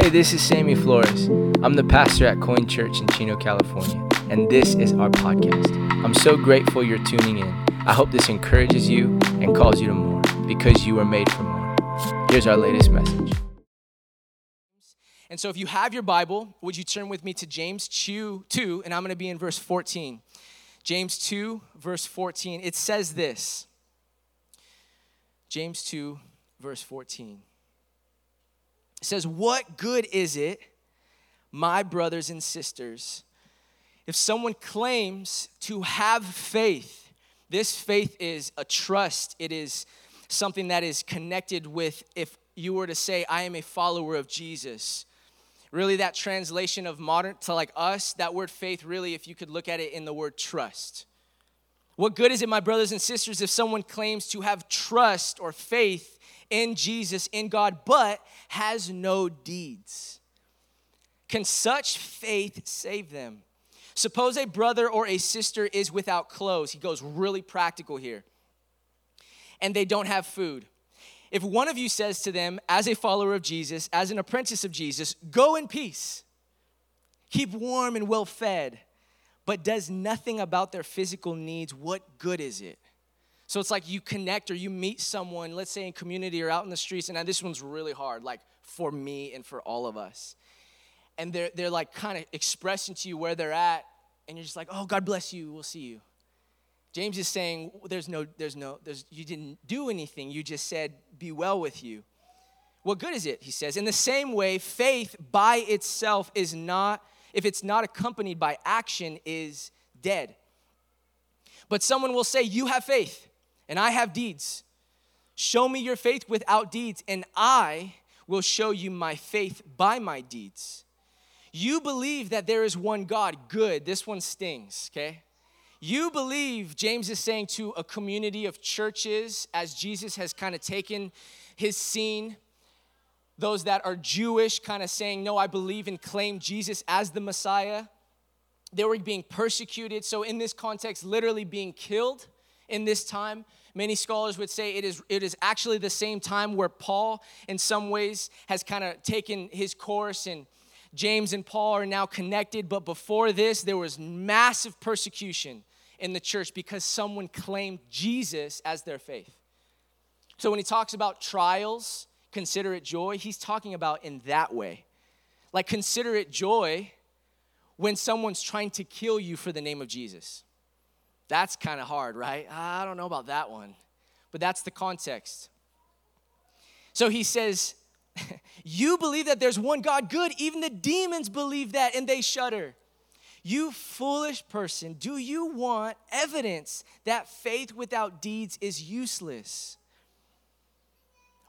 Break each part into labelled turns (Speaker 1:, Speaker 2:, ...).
Speaker 1: Hey, this is Sammy Flores. I'm the pastor at Coin Church in Chino, California, and this is our podcast. I'm so grateful you're tuning in. I hope this encourages you and calls you to more because you were made for more. Here's our latest message.
Speaker 2: And so, if you have your Bible, would you turn with me to James 2, 2 and I'm going to be in verse 14. James 2, verse 14. It says this James 2, verse 14. It says, What good is it, my brothers and sisters, if someone claims to have faith? This faith is a trust, it is something that is connected with if you were to say, I am a follower of Jesus. Really, that translation of modern to like us, that word faith, really, if you could look at it in the word trust. What good is it, my brothers and sisters, if someone claims to have trust or faith in Jesus, in God, but has no deeds. Can such faith save them? Suppose a brother or a sister is without clothes. He goes really practical here. And they don't have food. If one of you says to them, as a follower of Jesus, as an apprentice of Jesus, go in peace, keep warm and well fed, but does nothing about their physical needs, what good is it? So it's like you connect or you meet someone, let's say in community or out in the streets, and this one's really hard, like for me and for all of us. And they're, they're like kind of expressing to you where they're at, and you're just like, oh, God bless you, we'll see you. James is saying, there's no, there's no, there's, you didn't do anything, you just said, be well with you. What good is it, he says? In the same way, faith by itself is not, if it's not accompanied by action, is dead. But someone will say, You have faith and I have deeds. Show me your faith without deeds, and I will show you my faith by my deeds. You believe that there is one God, good. This one stings, okay? You believe, James is saying to a community of churches, as Jesus has kind of taken his scene, those that are Jewish, kind of saying, No, I believe and claim Jesus as the Messiah. They were being persecuted. So, in this context, literally being killed in this time. Many scholars would say it is, it is actually the same time where Paul, in some ways, has kind of taken his course, and James and Paul are now connected. But before this, there was massive persecution in the church because someone claimed Jesus as their faith. So when he talks about trials, consider it joy, he's talking about in that way. Like, consider it joy when someone's trying to kill you for the name of Jesus. That's kind of hard, right? I don't know about that one. But that's the context. So he says, You believe that there's one God, good. Even the demons believe that and they shudder. You foolish person, do you want evidence that faith without deeds is useless?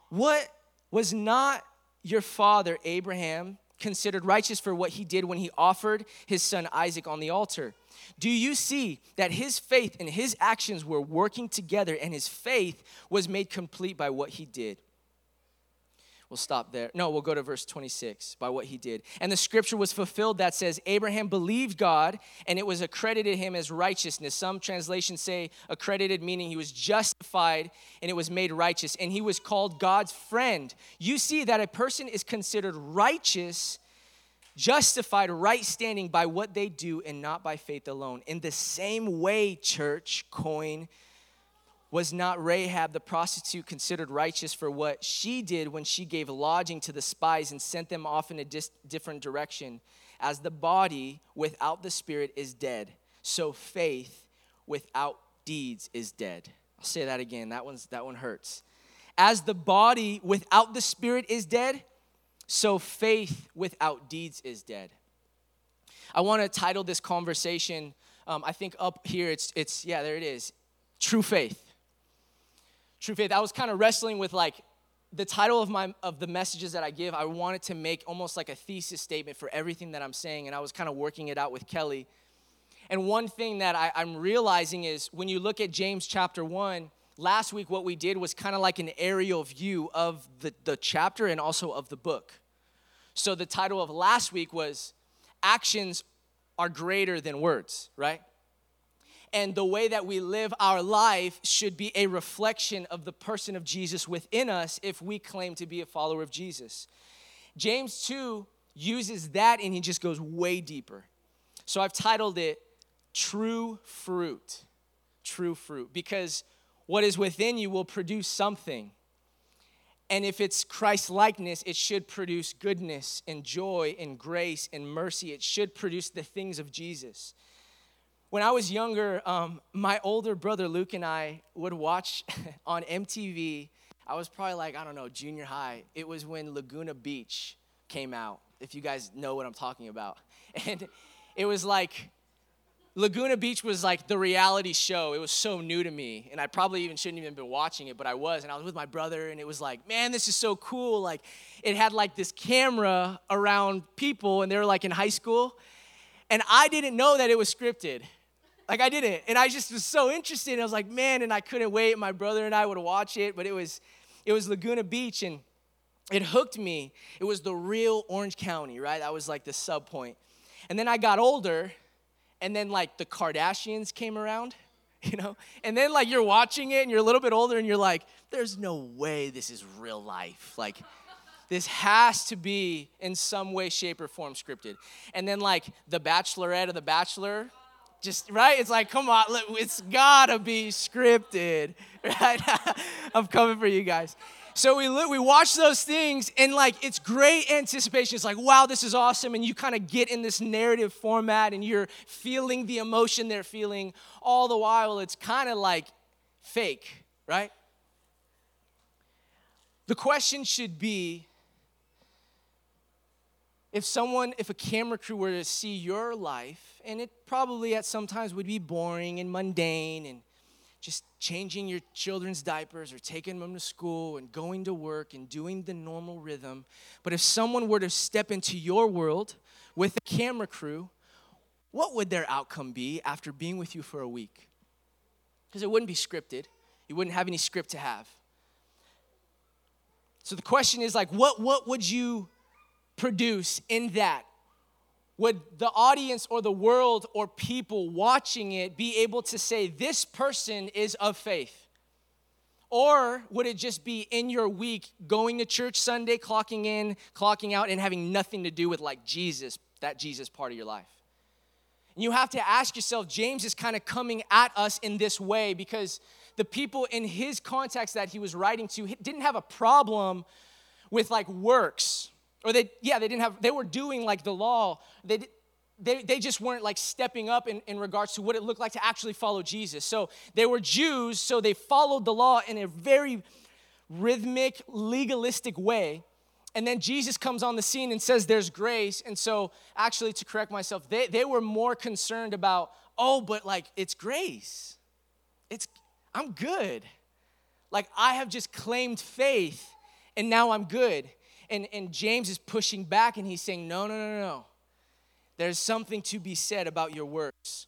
Speaker 2: What was not your father Abraham considered righteous for what he did when he offered his son Isaac on the altar? Do you see that his faith and his actions were working together and his faith was made complete by what he did? We'll stop there. No, we'll go to verse 26 by what he did. And the scripture was fulfilled that says, Abraham believed God and it was accredited him as righteousness. Some translations say accredited, meaning he was justified and it was made righteous. And he was called God's friend. You see that a person is considered righteous justified right standing by what they do and not by faith alone. In the same way, church, coin, was not Rahab the prostitute considered righteous for what she did when she gave lodging to the spies and sent them off in a dis- different direction? As the body without the spirit is dead, so faith without deeds is dead. I'll say that again. That one's that one hurts. As the body without the spirit is dead, so faith without deeds is dead. I want to title this conversation, um, I think up here, it's, it's, yeah, there it is True Faith. True Faith. I was kind of wrestling with like, the title of my of the messages that I give, I wanted to make almost like a thesis statement for everything that I'm saying, and I was kind of working it out with Kelly. And one thing that I, I'm realizing is when you look at James chapter one, last week what we did was kind of like an aerial view of the, the chapter and also of the book. So the title of last week was Actions Are Greater Than Words, right? And the way that we live our life should be a reflection of the person of Jesus within us if we claim to be a follower of Jesus. James 2 uses that and he just goes way deeper. So I've titled it True Fruit. True Fruit. Because what is within you will produce something. And if it's Christ likeness, it should produce goodness and joy and grace and mercy. It should produce the things of Jesus. When I was younger, um, my older brother Luke and I would watch on MTV. I was probably like, I don't know, junior high. It was when Laguna Beach came out, if you guys know what I'm talking about. And it was like Laguna Beach was like the reality show. It was so new to me. And I probably even shouldn't even been watching it, but I was. And I was with my brother, and it was like, man, this is so cool. Like, it had like this camera around people, and they were like in high school. And I didn't know that it was scripted. Like, I didn't. And I just was so interested. I was like, man, and I couldn't wait. My brother and I would watch it, but it was, it was Laguna Beach, and it hooked me. It was the real Orange County, right? That was like the sub point. And then I got older and then like the Kardashians came around, you know? And then like you're watching it and you're a little bit older and you're like, there's no way this is real life. Like, this has to be in some way, shape, or form scripted. And then like the Bachelorette or the Bachelor, just right? It's like, come on, it's gotta be scripted, right? I'm coming for you guys. So we we watch those things and like it's great anticipation. It's like, wow, this is awesome. And you kind of get in this narrative format and you're feeling the emotion they're feeling. All the while, it's kind of like fake, right? The question should be if someone, if a camera crew were to see your life, and it probably at sometimes would be boring and mundane and just changing your children's diapers or taking them to school and going to work and doing the normal rhythm. But if someone were to step into your world with a camera crew, what would their outcome be after being with you for a week? Because it wouldn't be scripted, you wouldn't have any script to have. So the question is like, what, what would you produce in that? would the audience or the world or people watching it be able to say, this person is of faith? Or would it just be in your week going to church Sunday, clocking in, clocking out, and having nothing to do with like Jesus, that Jesus part of your life? And you have to ask yourself, James is kind of coming at us in this way because the people in his context that he was writing to didn't have a problem with like works or they, yeah, they didn't have, they were doing like the law. They, they, they just weren't like stepping up in, in regards to what it looked like to actually follow Jesus. So they were Jews, so they followed the law in a very rhythmic, legalistic way. And then Jesus comes on the scene and says there's grace. And so, actually, to correct myself, they, they were more concerned about, oh, but like it's grace. It's, I'm good. Like I have just claimed faith and now I'm good. And, and James is pushing back and he's saying, no, no, no, no. There's something to be said about your works.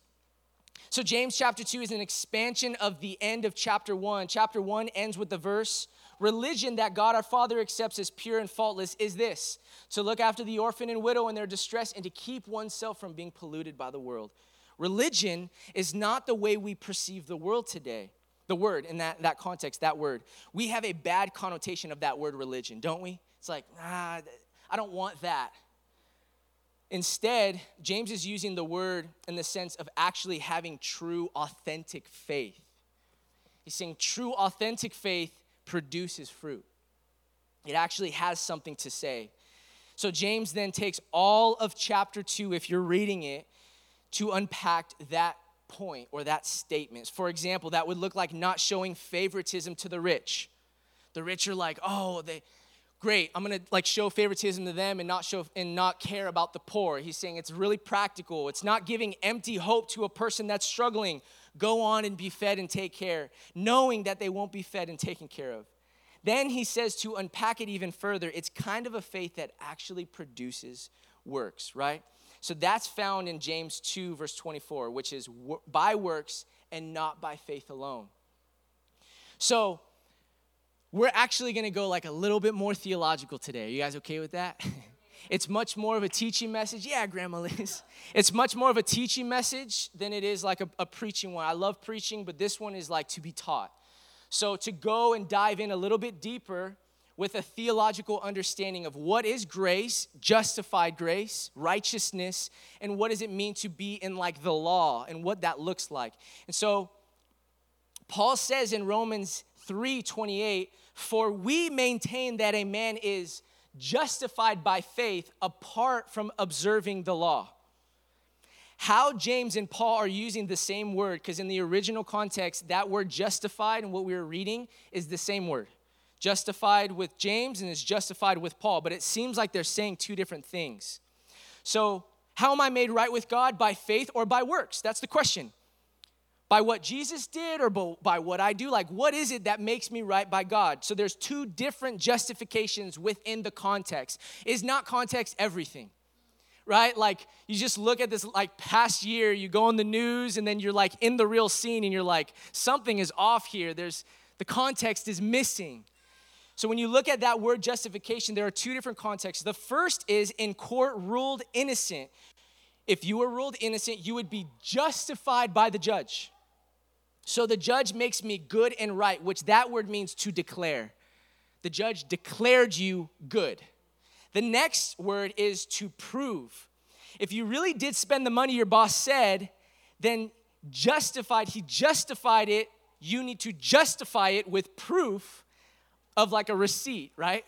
Speaker 2: So, James chapter 2 is an expansion of the end of chapter 1. Chapter 1 ends with the verse Religion that God our Father accepts as pure and faultless is this to look after the orphan and widow in their distress and to keep oneself from being polluted by the world. Religion is not the way we perceive the world today. The word, in that, that context, that word. We have a bad connotation of that word religion, don't we? It's like, ah, I don't want that. Instead, James is using the word in the sense of actually having true, authentic faith. He's saying true, authentic faith produces fruit. It actually has something to say. So, James then takes all of chapter two, if you're reading it, to unpack that point or that statement. For example, that would look like not showing favoritism to the rich. The rich are like, oh, they, great i'm gonna like show favoritism to them and not show and not care about the poor. He's saying it's really practical. It's not giving empty hope to a person that's struggling. Go on and be fed and take care knowing that they won't be fed and taken care of. Then he says to unpack it even further it's kind of a faith that actually produces works right? So that's found in james 2 verse 24 which is by works and not by faith alone. So we're actually going to go like a little bit more theological today. Are you guys okay with that? it's much more of a teaching message. Yeah, Grandma Liz. It's much more of a teaching message than it is like a, a preaching one. I love preaching, but this one is like to be taught. So to go and dive in a little bit deeper, with a theological understanding of what is grace, justified grace, righteousness, and what does it mean to be in like the law and what that looks like. And so Paul says in Romans 3:28, "For we maintain that a man is justified by faith apart from observing the law." How James and Paul are using the same word, because in the original context, that word justified and what we were reading is the same word justified with James and is justified with Paul, but it seems like they're saying two different things. So, how am I made right with God? By faith or by works? That's the question. By what Jesus did or by what I do? Like, what is it that makes me right by God? So, there's two different justifications within the context. Is not context everything? right? Like you just look at this like past year, you go on the news and then you're like in the real scene and you're like something is off here. There's the context is missing. So when you look at that word justification, there are two different contexts. The first is in court ruled innocent. If you were ruled innocent, you would be justified by the judge. So the judge makes me good and right, which that word means to declare. The judge declared you good. The next word is to prove. If you really did spend the money your boss said, then justified, he justified it. You need to justify it with proof of like a receipt, right?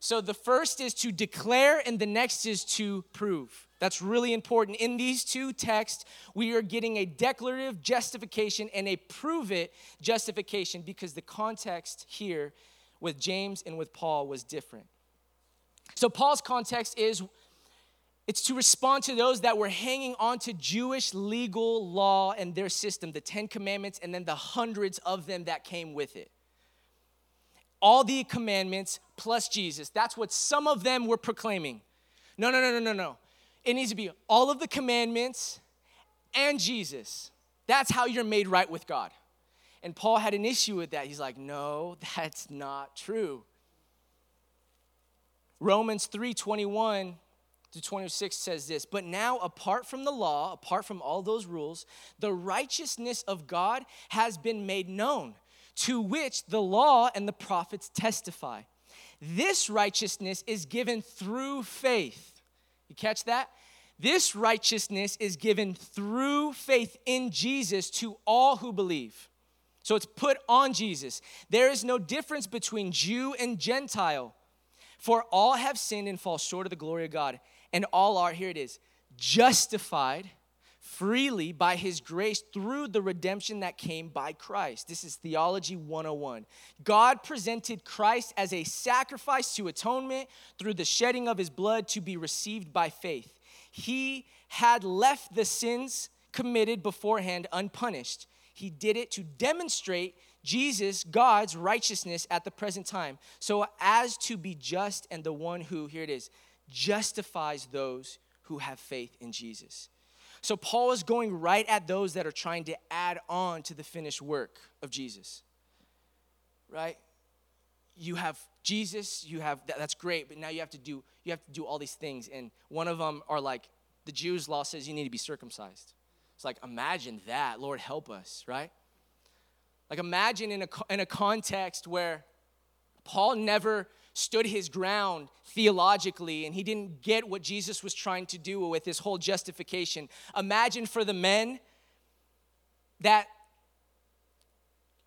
Speaker 2: So the first is to declare, and the next is to prove. That's really important. In these two texts, we are getting a declarative justification and a prove it justification because the context here with James and with Paul was different. So Paul's context is it's to respond to those that were hanging on to Jewish legal law and their system, the 10 commandments and then the hundreds of them that came with it all the commandments plus Jesus. That's what some of them were proclaiming. No, no, no, no, no, no. It needs to be all of the commandments and Jesus. That's how you're made right with God. And Paul had an issue with that. He's like, no, that's not true. Romans 3 21 to 26 says this But now, apart from the law, apart from all those rules, the righteousness of God has been made known to which the law and the prophets testify. This righteousness is given through faith. You catch that? This righteousness is given through faith in Jesus to all who believe. So it's put on Jesus. There is no difference between Jew and Gentile, for all have sinned and fall short of the glory of God, and all are, here it is, justified freely by his grace through the redemption that came by Christ. This is Theology 101. God presented Christ as a sacrifice to atonement through the shedding of his blood to be received by faith. He had left the sins committed beforehand unpunished. He did it to demonstrate Jesus, God's righteousness at the present time, so as to be just and the one who, here it is, justifies those who have faith in Jesus. So Paul is going right at those that are trying to add on to the finished work of Jesus. Right? You have Jesus, you have that's great, but now you have to do you have to do all these things and one of them are like the Jews law says you need to be circumcised. It's like imagine that, Lord help us, right? Like imagine in a in a context where Paul never stood his ground theologically and he didn't get what Jesus was trying to do with his whole justification. Imagine for the men that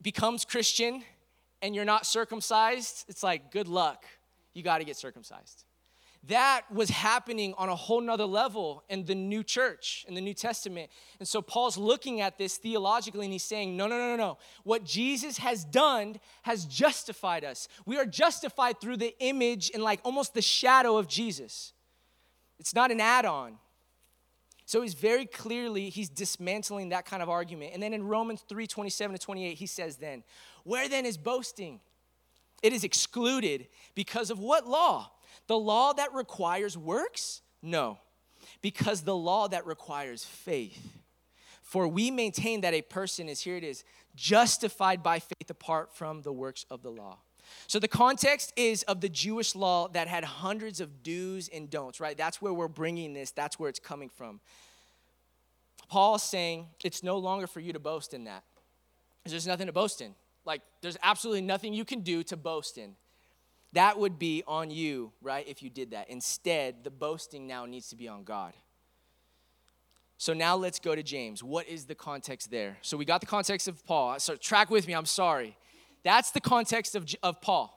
Speaker 2: becomes Christian and you're not circumcised, it's like good luck. You got to get circumcised that was happening on a whole nother level in the new church, in the New Testament. And so Paul's looking at this theologically and he's saying, no, no, no, no, no. What Jesus has done has justified us. We are justified through the image and like almost the shadow of Jesus. It's not an add on. So he's very clearly, he's dismantling that kind of argument. And then in Romans 3 27 to 28, he says, then, where then is boasting? It is excluded because of what law? The law that requires works? No, because the law that requires faith. For we maintain that a person is, here it is, justified by faith apart from the works of the law. So the context is of the Jewish law that had hundreds of do's and don'ts, right? That's where we're bringing this, that's where it's coming from. Paul's saying it's no longer for you to boast in that. There's nothing to boast in. Like, there's absolutely nothing you can do to boast in. That would be on you, right, if you did that. Instead, the boasting now needs to be on God. So now let's go to James. What is the context there? So we got the context of Paul. So track with me, I'm sorry. That's the context of, of Paul.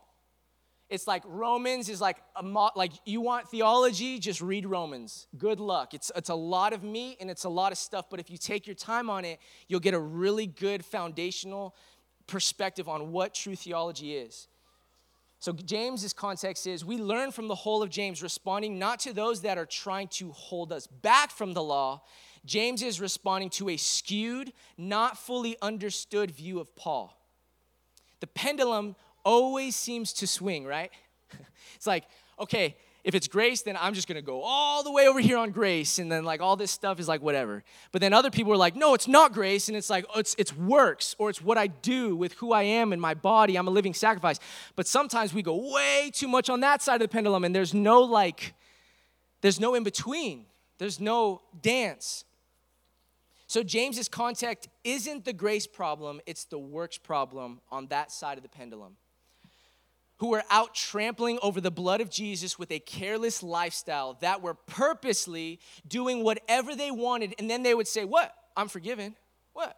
Speaker 2: It's like Romans is like a mo- like you want theology, just read Romans. Good luck. It's it's a lot of meat and it's a lot of stuff, but if you take your time on it, you'll get a really good foundational perspective on what true theology is. So, James's context is we learn from the whole of James responding not to those that are trying to hold us back from the law. James is responding to a skewed, not fully understood view of Paul. The pendulum always seems to swing, right? it's like, okay, if it's grace, then I'm just gonna go all the way over here on grace, and then like all this stuff is like whatever. But then other people are like, no, it's not grace, and it's like oh, it's it's works or it's what I do with who I am and my body. I'm a living sacrifice. But sometimes we go way too much on that side of the pendulum, and there's no like, there's no in between. There's no dance. So James's context isn't the grace problem; it's the works problem on that side of the pendulum who were out trampling over the blood of Jesus with a careless lifestyle that were purposely doing whatever they wanted. And then they would say, What? I'm forgiven. What?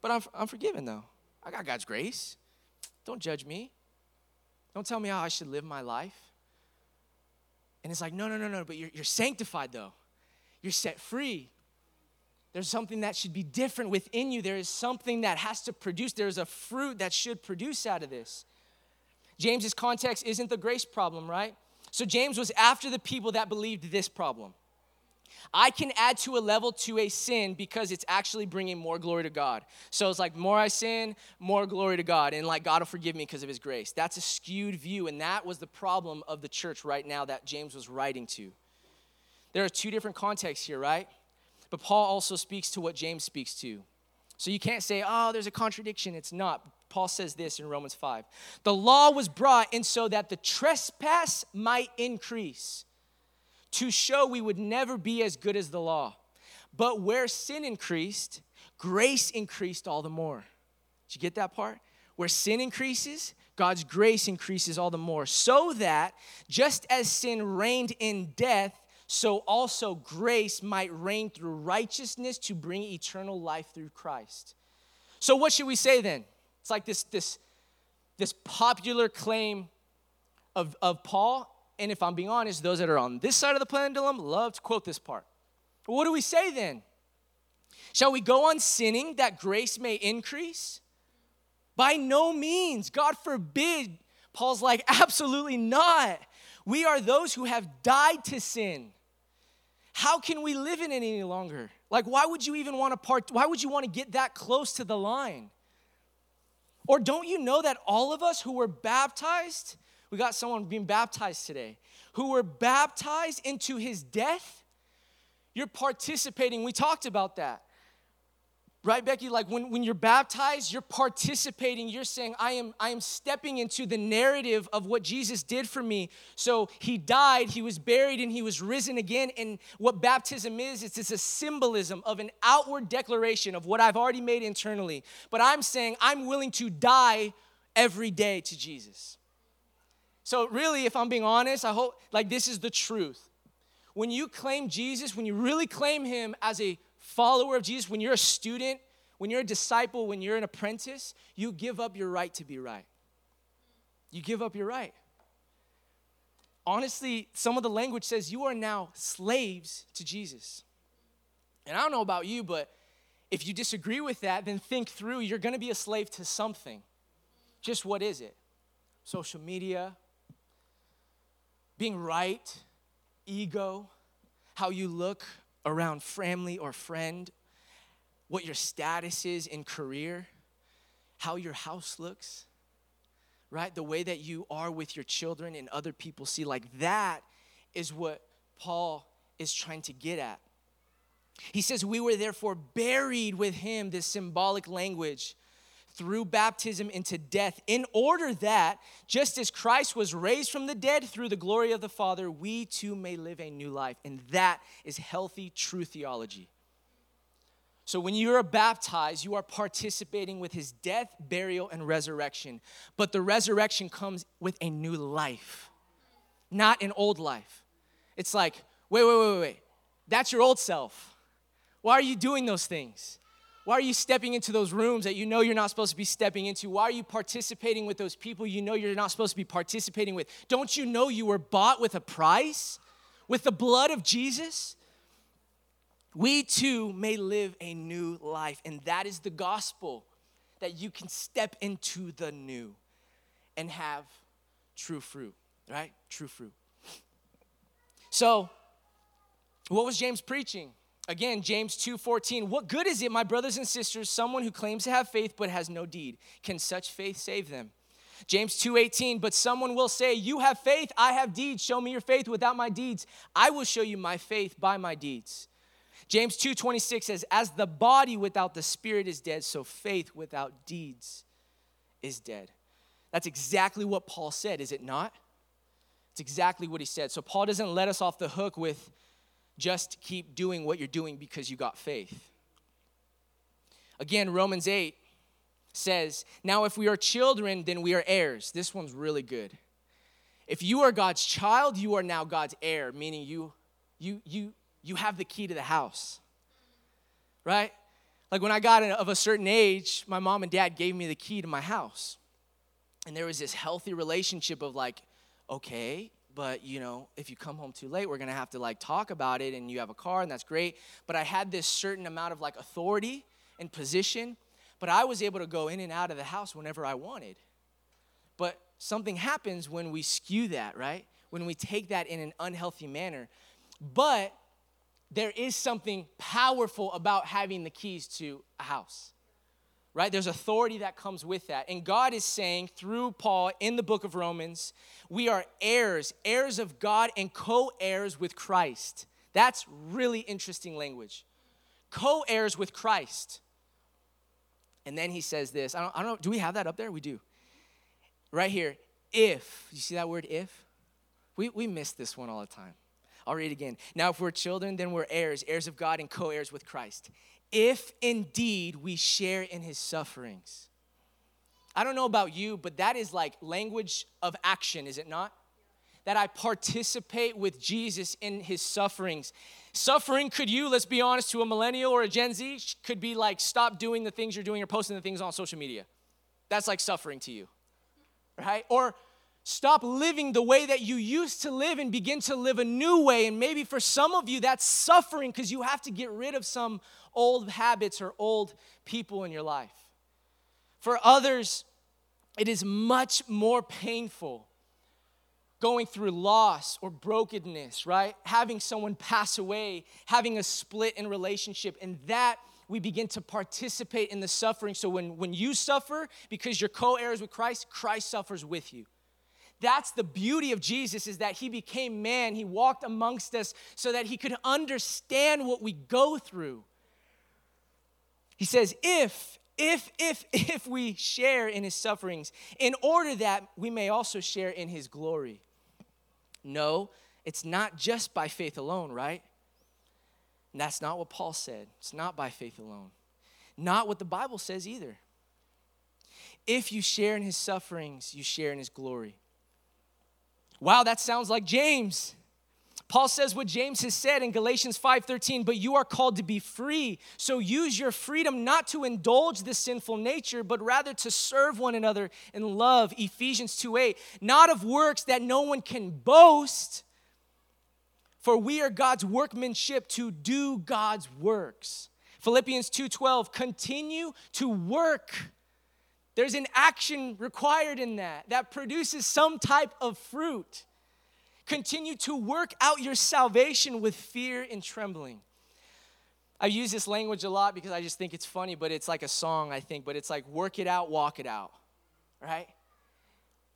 Speaker 2: But I'm, I'm forgiven though. I got God's grace. Don't judge me. Don't tell me how I should live my life. And it's like, No, no, no, no, but you're, you're sanctified though. You're set free. There's something that should be different within you. There is something that has to produce. There's a fruit that should produce out of this. James's context isn't the grace problem, right? So James was after the people that believed this problem. I can add to a level to a sin because it's actually bringing more glory to God. So it's like, more I sin, more glory to God. And like, God will forgive me because of his grace. That's a skewed view. And that was the problem of the church right now that James was writing to. There are two different contexts here, right? But Paul also speaks to what James speaks to. So you can't say, oh, there's a contradiction. It's not. Paul says this in Romans 5. The law was brought in so that the trespass might increase, to show we would never be as good as the law. But where sin increased, grace increased all the more. Did you get that part? Where sin increases, God's grace increases all the more. So that just as sin reigned in death, so also grace might reign through righteousness to bring eternal life through Christ. So, what should we say then? It's like this, this, this popular claim of, of Paul. And if I'm being honest, those that are on this side of the pendulum love to quote this part. But what do we say then? Shall we go on sinning that grace may increase? By no means. God forbid. Paul's like, absolutely not. We are those who have died to sin. How can we live in it any longer? Like, why would you even want to part? Why would you want to get that close to the line? Or don't you know that all of us who were baptized, we got someone being baptized today, who were baptized into his death? You're participating. We talked about that. Right, Becky? Like when, when you're baptized, you're participating. You're saying, I am, I am stepping into the narrative of what Jesus did for me. So he died, he was buried, and he was risen again. And what baptism is, it's, it's a symbolism of an outward declaration of what I've already made internally. But I'm saying, I'm willing to die every day to Jesus. So, really, if I'm being honest, I hope like this is the truth. When you claim Jesus, when you really claim him as a follower of Jesus, when you're a student, when you're a disciple, when you're an apprentice, you give up your right to be right. You give up your right. Honestly, some of the language says you are now slaves to Jesus. And I don't know about you, but if you disagree with that, then think through you're gonna be a slave to something. Just what is it? Social media, being right, ego, how you look, around family or friend, what your status is in career, how your house looks, right? The way that you are with your children and other people see, like that is what Paul is trying to get at. He says, We were therefore buried with him, this symbolic language through baptism into death, in order that, just as Christ was raised from the dead through the glory of the Father, we too may live a new life. And that is healthy, true theology. So when you are baptized, you are participating with his death, burial, and resurrection. But the resurrection comes with a new life, not an old life. It's like, wait, wait, wait, wait. Wait. That's your old self. Why are you doing those things? Why are you stepping into those rooms that you know you're not supposed to be stepping into? Why are you participating with those people you know you're not supposed to be participating with? Don't you know you were bought with a price? With the blood of Jesus? We too may live a new life, and that is the gospel that you can step into the new and have true fruit, right? True fruit. So, what was James preaching? Again, James 2:14. What good is it, my brothers and sisters, someone who claims to have faith but has no deed? Can such faith save them? James 2:18, but someone will say, "You have faith, I have deeds. Show me your faith without my deeds. I will show you my faith by my deeds." James 2:26 says, "As the body without the spirit is dead, so faith without deeds is dead." That's exactly what Paul said, is it not? It's exactly what he said. So Paul doesn't let us off the hook with just keep doing what you're doing because you got faith. Again, Romans 8 says, Now if we are children, then we are heirs. This one's really good. If you are God's child, you are now God's heir, meaning you, you, you, you have the key to the house. Right? Like when I got of a certain age, my mom and dad gave me the key to my house. And there was this healthy relationship of like, okay, but you know, if you come home too late, we're gonna have to like talk about it and you have a car and that's great. But I had this certain amount of like authority and position, but I was able to go in and out of the house whenever I wanted. But something happens when we skew that, right? When we take that in an unhealthy manner. But there is something powerful about having the keys to a house right? There's authority that comes with that. And God is saying through Paul in the book of Romans, we are heirs, heirs of God and co heirs with Christ. That's really interesting language. Co heirs with Christ. And then he says this I don't, I don't know, do we have that up there? We do. Right here, if, you see that word if? We, we miss this one all the time. I'll read it again. Now, if we're children, then we're heirs, heirs of God and co heirs with Christ if indeed we share in his sufferings. I don't know about you, but that is like language of action, is it not? That I participate with Jesus in his sufferings. Suffering could you, let's be honest, to a millennial or a Gen Z, could be like stop doing the things you're doing or posting the things on social media. That's like suffering to you, right? Or Stop living the way that you used to live and begin to live a new way. And maybe for some of you, that's suffering because you have to get rid of some old habits or old people in your life. For others, it is much more painful going through loss or brokenness, right? Having someone pass away, having a split in relationship, and that we begin to participate in the suffering. So when, when you suffer because you're co heirs with Christ, Christ suffers with you. That's the beauty of Jesus is that he became man. He walked amongst us so that he could understand what we go through. He says, if, if, if, if we share in his sufferings, in order that we may also share in his glory. No, it's not just by faith alone, right? And that's not what Paul said. It's not by faith alone. Not what the Bible says either. If you share in his sufferings, you share in his glory. Wow, that sounds like James. Paul says what James has said in Galatians 5:13, but you are called to be free. So use your freedom not to indulge the sinful nature, but rather to serve one another in love. Ephesians 2:8, not of works that no one can boast, for we are God's workmanship to do God's works. Philippians 2:12, continue to work there's an action required in that that produces some type of fruit. Continue to work out your salvation with fear and trembling. I use this language a lot because I just think it's funny, but it's like a song, I think, but it's like work it out, walk it out, right?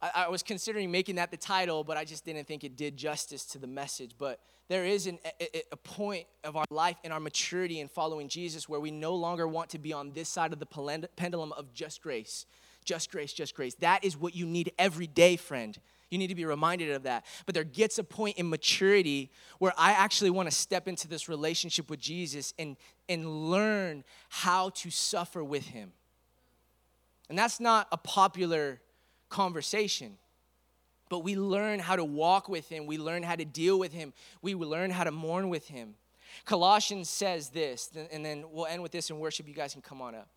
Speaker 2: I, I was considering making that the title, but I just didn't think it did justice to the message. But there is an, a, a point of our life and our maturity in following Jesus where we no longer want to be on this side of the pendulum of just grace, just grace, just grace. That is what you need every day, friend. You need to be reminded of that. But there gets a point in maturity where I actually want to step into this relationship with Jesus and, and learn how to suffer with him. And that's not a popular conversation. But we learn how to walk with him. We learn how to deal with him. We learn how to mourn with him. Colossians says this, and then we'll end with this in worship. You guys can come on up.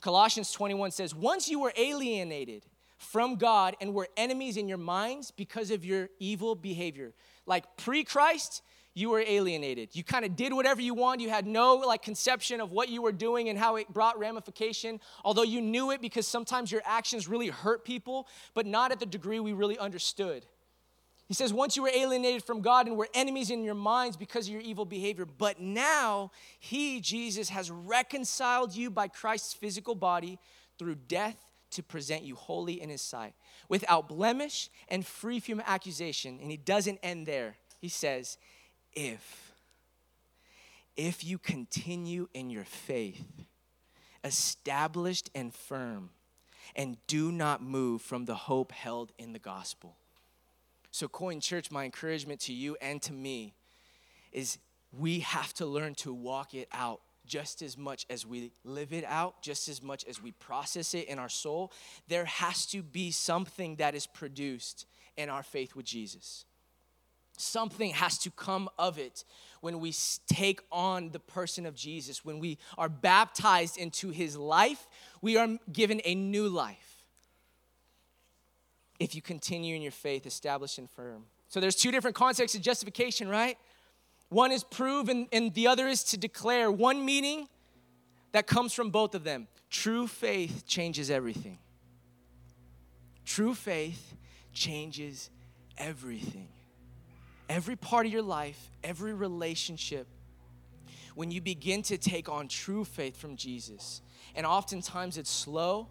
Speaker 2: Colossians 21 says, Once you were alienated from God and were enemies in your minds because of your evil behavior. Like pre Christ, you were alienated. You kind of did whatever you want. You had no like conception of what you were doing and how it brought ramification. Although you knew it because sometimes your actions really hurt people, but not at the degree we really understood. He says, once you were alienated from God and were enemies in your minds because of your evil behavior, but now He, Jesus, has reconciled you by Christ's physical body through death to present you holy in His sight, without blemish and free from accusation. And He doesn't end there. He says, if, if you continue in your faith, established and firm, and do not move from the hope held in the gospel. So, Coin Church, my encouragement to you and to me is we have to learn to walk it out just as much as we live it out, just as much as we process it in our soul. There has to be something that is produced in our faith with Jesus. Something has to come of it when we take on the person of Jesus. When we are baptized into his life, we are given a new life. If you continue in your faith, established and firm. So there's two different contexts of justification, right? One is prove and, and the other is to declare. One meaning that comes from both of them. True faith changes everything. True faith changes everything every part of your life, every relationship, when you begin to take on true faith from Jesus, and oftentimes it's slow,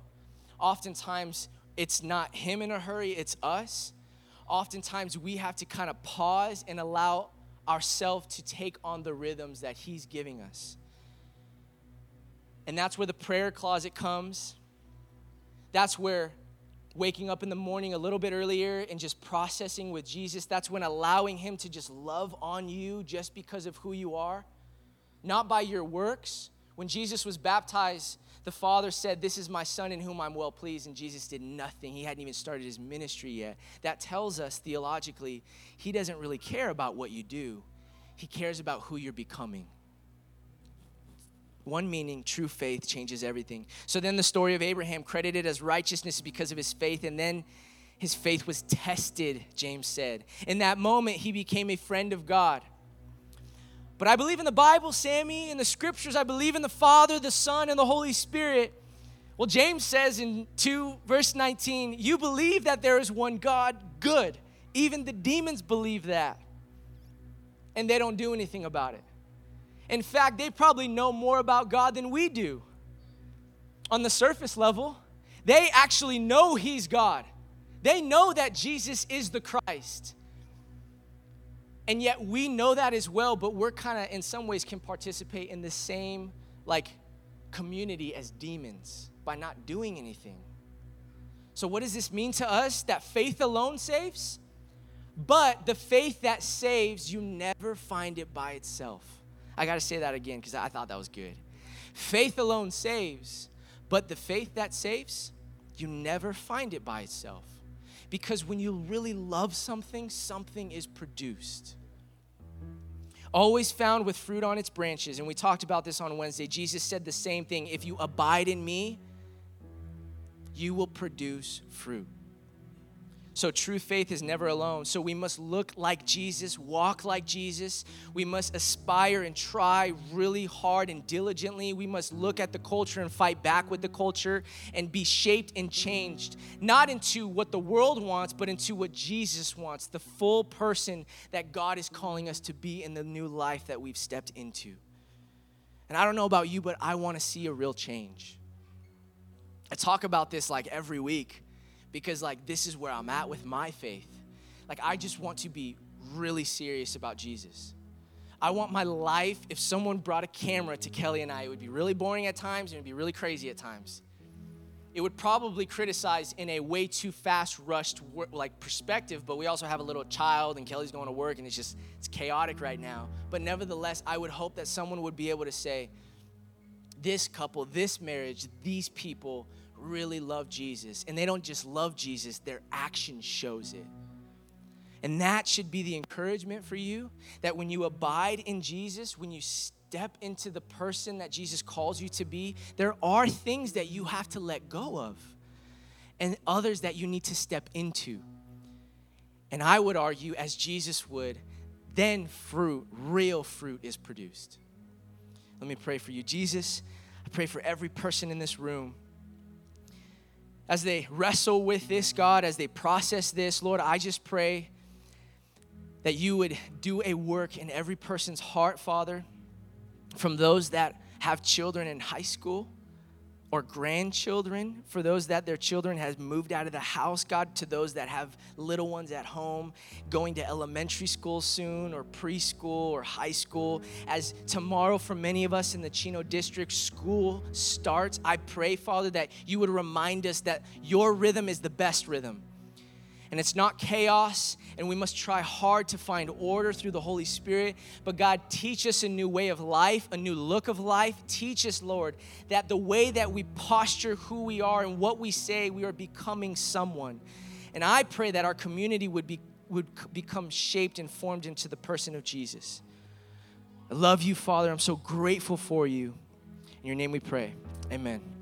Speaker 2: oftentimes it's not Him in a hurry, it's us. Oftentimes we have to kind of pause and allow ourselves to take on the rhythms that He's giving us. And that's where the prayer closet comes. That's where waking up in the morning a little bit earlier and just processing with Jesus, that's when allowing Him to just love on you just because of who you are, not by your works. When Jesus was baptized, the Father said, This is my Son in whom I'm well pleased, and Jesus did nothing. He hadn't even started his ministry yet. That tells us theologically, He doesn't really care about what you do, He cares about who you're becoming. One meaning, true faith changes everything. So then the story of Abraham credited as righteousness because of his faith, and then his faith was tested, James said. In that moment, he became a friend of God. But I believe in the Bible, Sammy, in the scriptures, I believe in the Father, the Son, and the Holy Spirit. Well, James says in 2 verse 19, you believe that there is one God, good. Even the demons believe that. And they don't do anything about it. In fact, they probably know more about God than we do. On the surface level, they actually know He's God. They know that Jesus is the Christ. And yet we know that as well, but we're kind of, in some ways, can participate in the same like community as demons by not doing anything. So, what does this mean to us? That faith alone saves? But the faith that saves, you never find it by itself. I got to say that again because I thought that was good. Faith alone saves, but the faith that saves, you never find it by itself. Because when you really love something, something is produced. Always found with fruit on its branches. And we talked about this on Wednesday. Jesus said the same thing if you abide in me, you will produce fruit. So, true faith is never alone. So, we must look like Jesus, walk like Jesus. We must aspire and try really hard and diligently. We must look at the culture and fight back with the culture and be shaped and changed, not into what the world wants, but into what Jesus wants the full person that God is calling us to be in the new life that we've stepped into. And I don't know about you, but I want to see a real change. I talk about this like every week because like this is where I'm at with my faith. Like I just want to be really serious about Jesus. I want my life, if someone brought a camera to Kelly and I, it would be really boring at times and it would be really crazy at times. it would probably criticize in a way too fast rushed like perspective but we also have a little child and kelly's going to work and it's just it's chaotic right now but nevertheless i would hope that someone would be able to say this couple this marriage these people really love jesus and they don't just love jesus their action shows it and that should be the encouragement for you that when you abide in jesus when you step into the person that Jesus calls you to be, there are things that you have to let go of and others that you need to step into. And I would argue, as Jesus would, then fruit, real fruit, is produced. Let me pray for you. Jesus, I pray for every person in this room. As they wrestle with this, God, as they process this, Lord, I just pray that you would do a work in every person's heart, Father from those that have children in high school or grandchildren, for those that their children has moved out of the house, God, to those that have little ones at home, going to elementary school soon, or preschool, or high school. As tomorrow, for many of us in the Chino district, school starts, I pray, Father, that you would remind us that your rhythm is the best rhythm and it's not chaos, and we must try hard to find order through the Holy Spirit. But God, teach us a new way of life, a new look of life. Teach us, Lord, that the way that we posture who we are and what we say, we are becoming someone. And I pray that our community would, be, would become shaped and formed into the person of Jesus. I love you, Father. I'm so grateful for you. In your name we pray. Amen.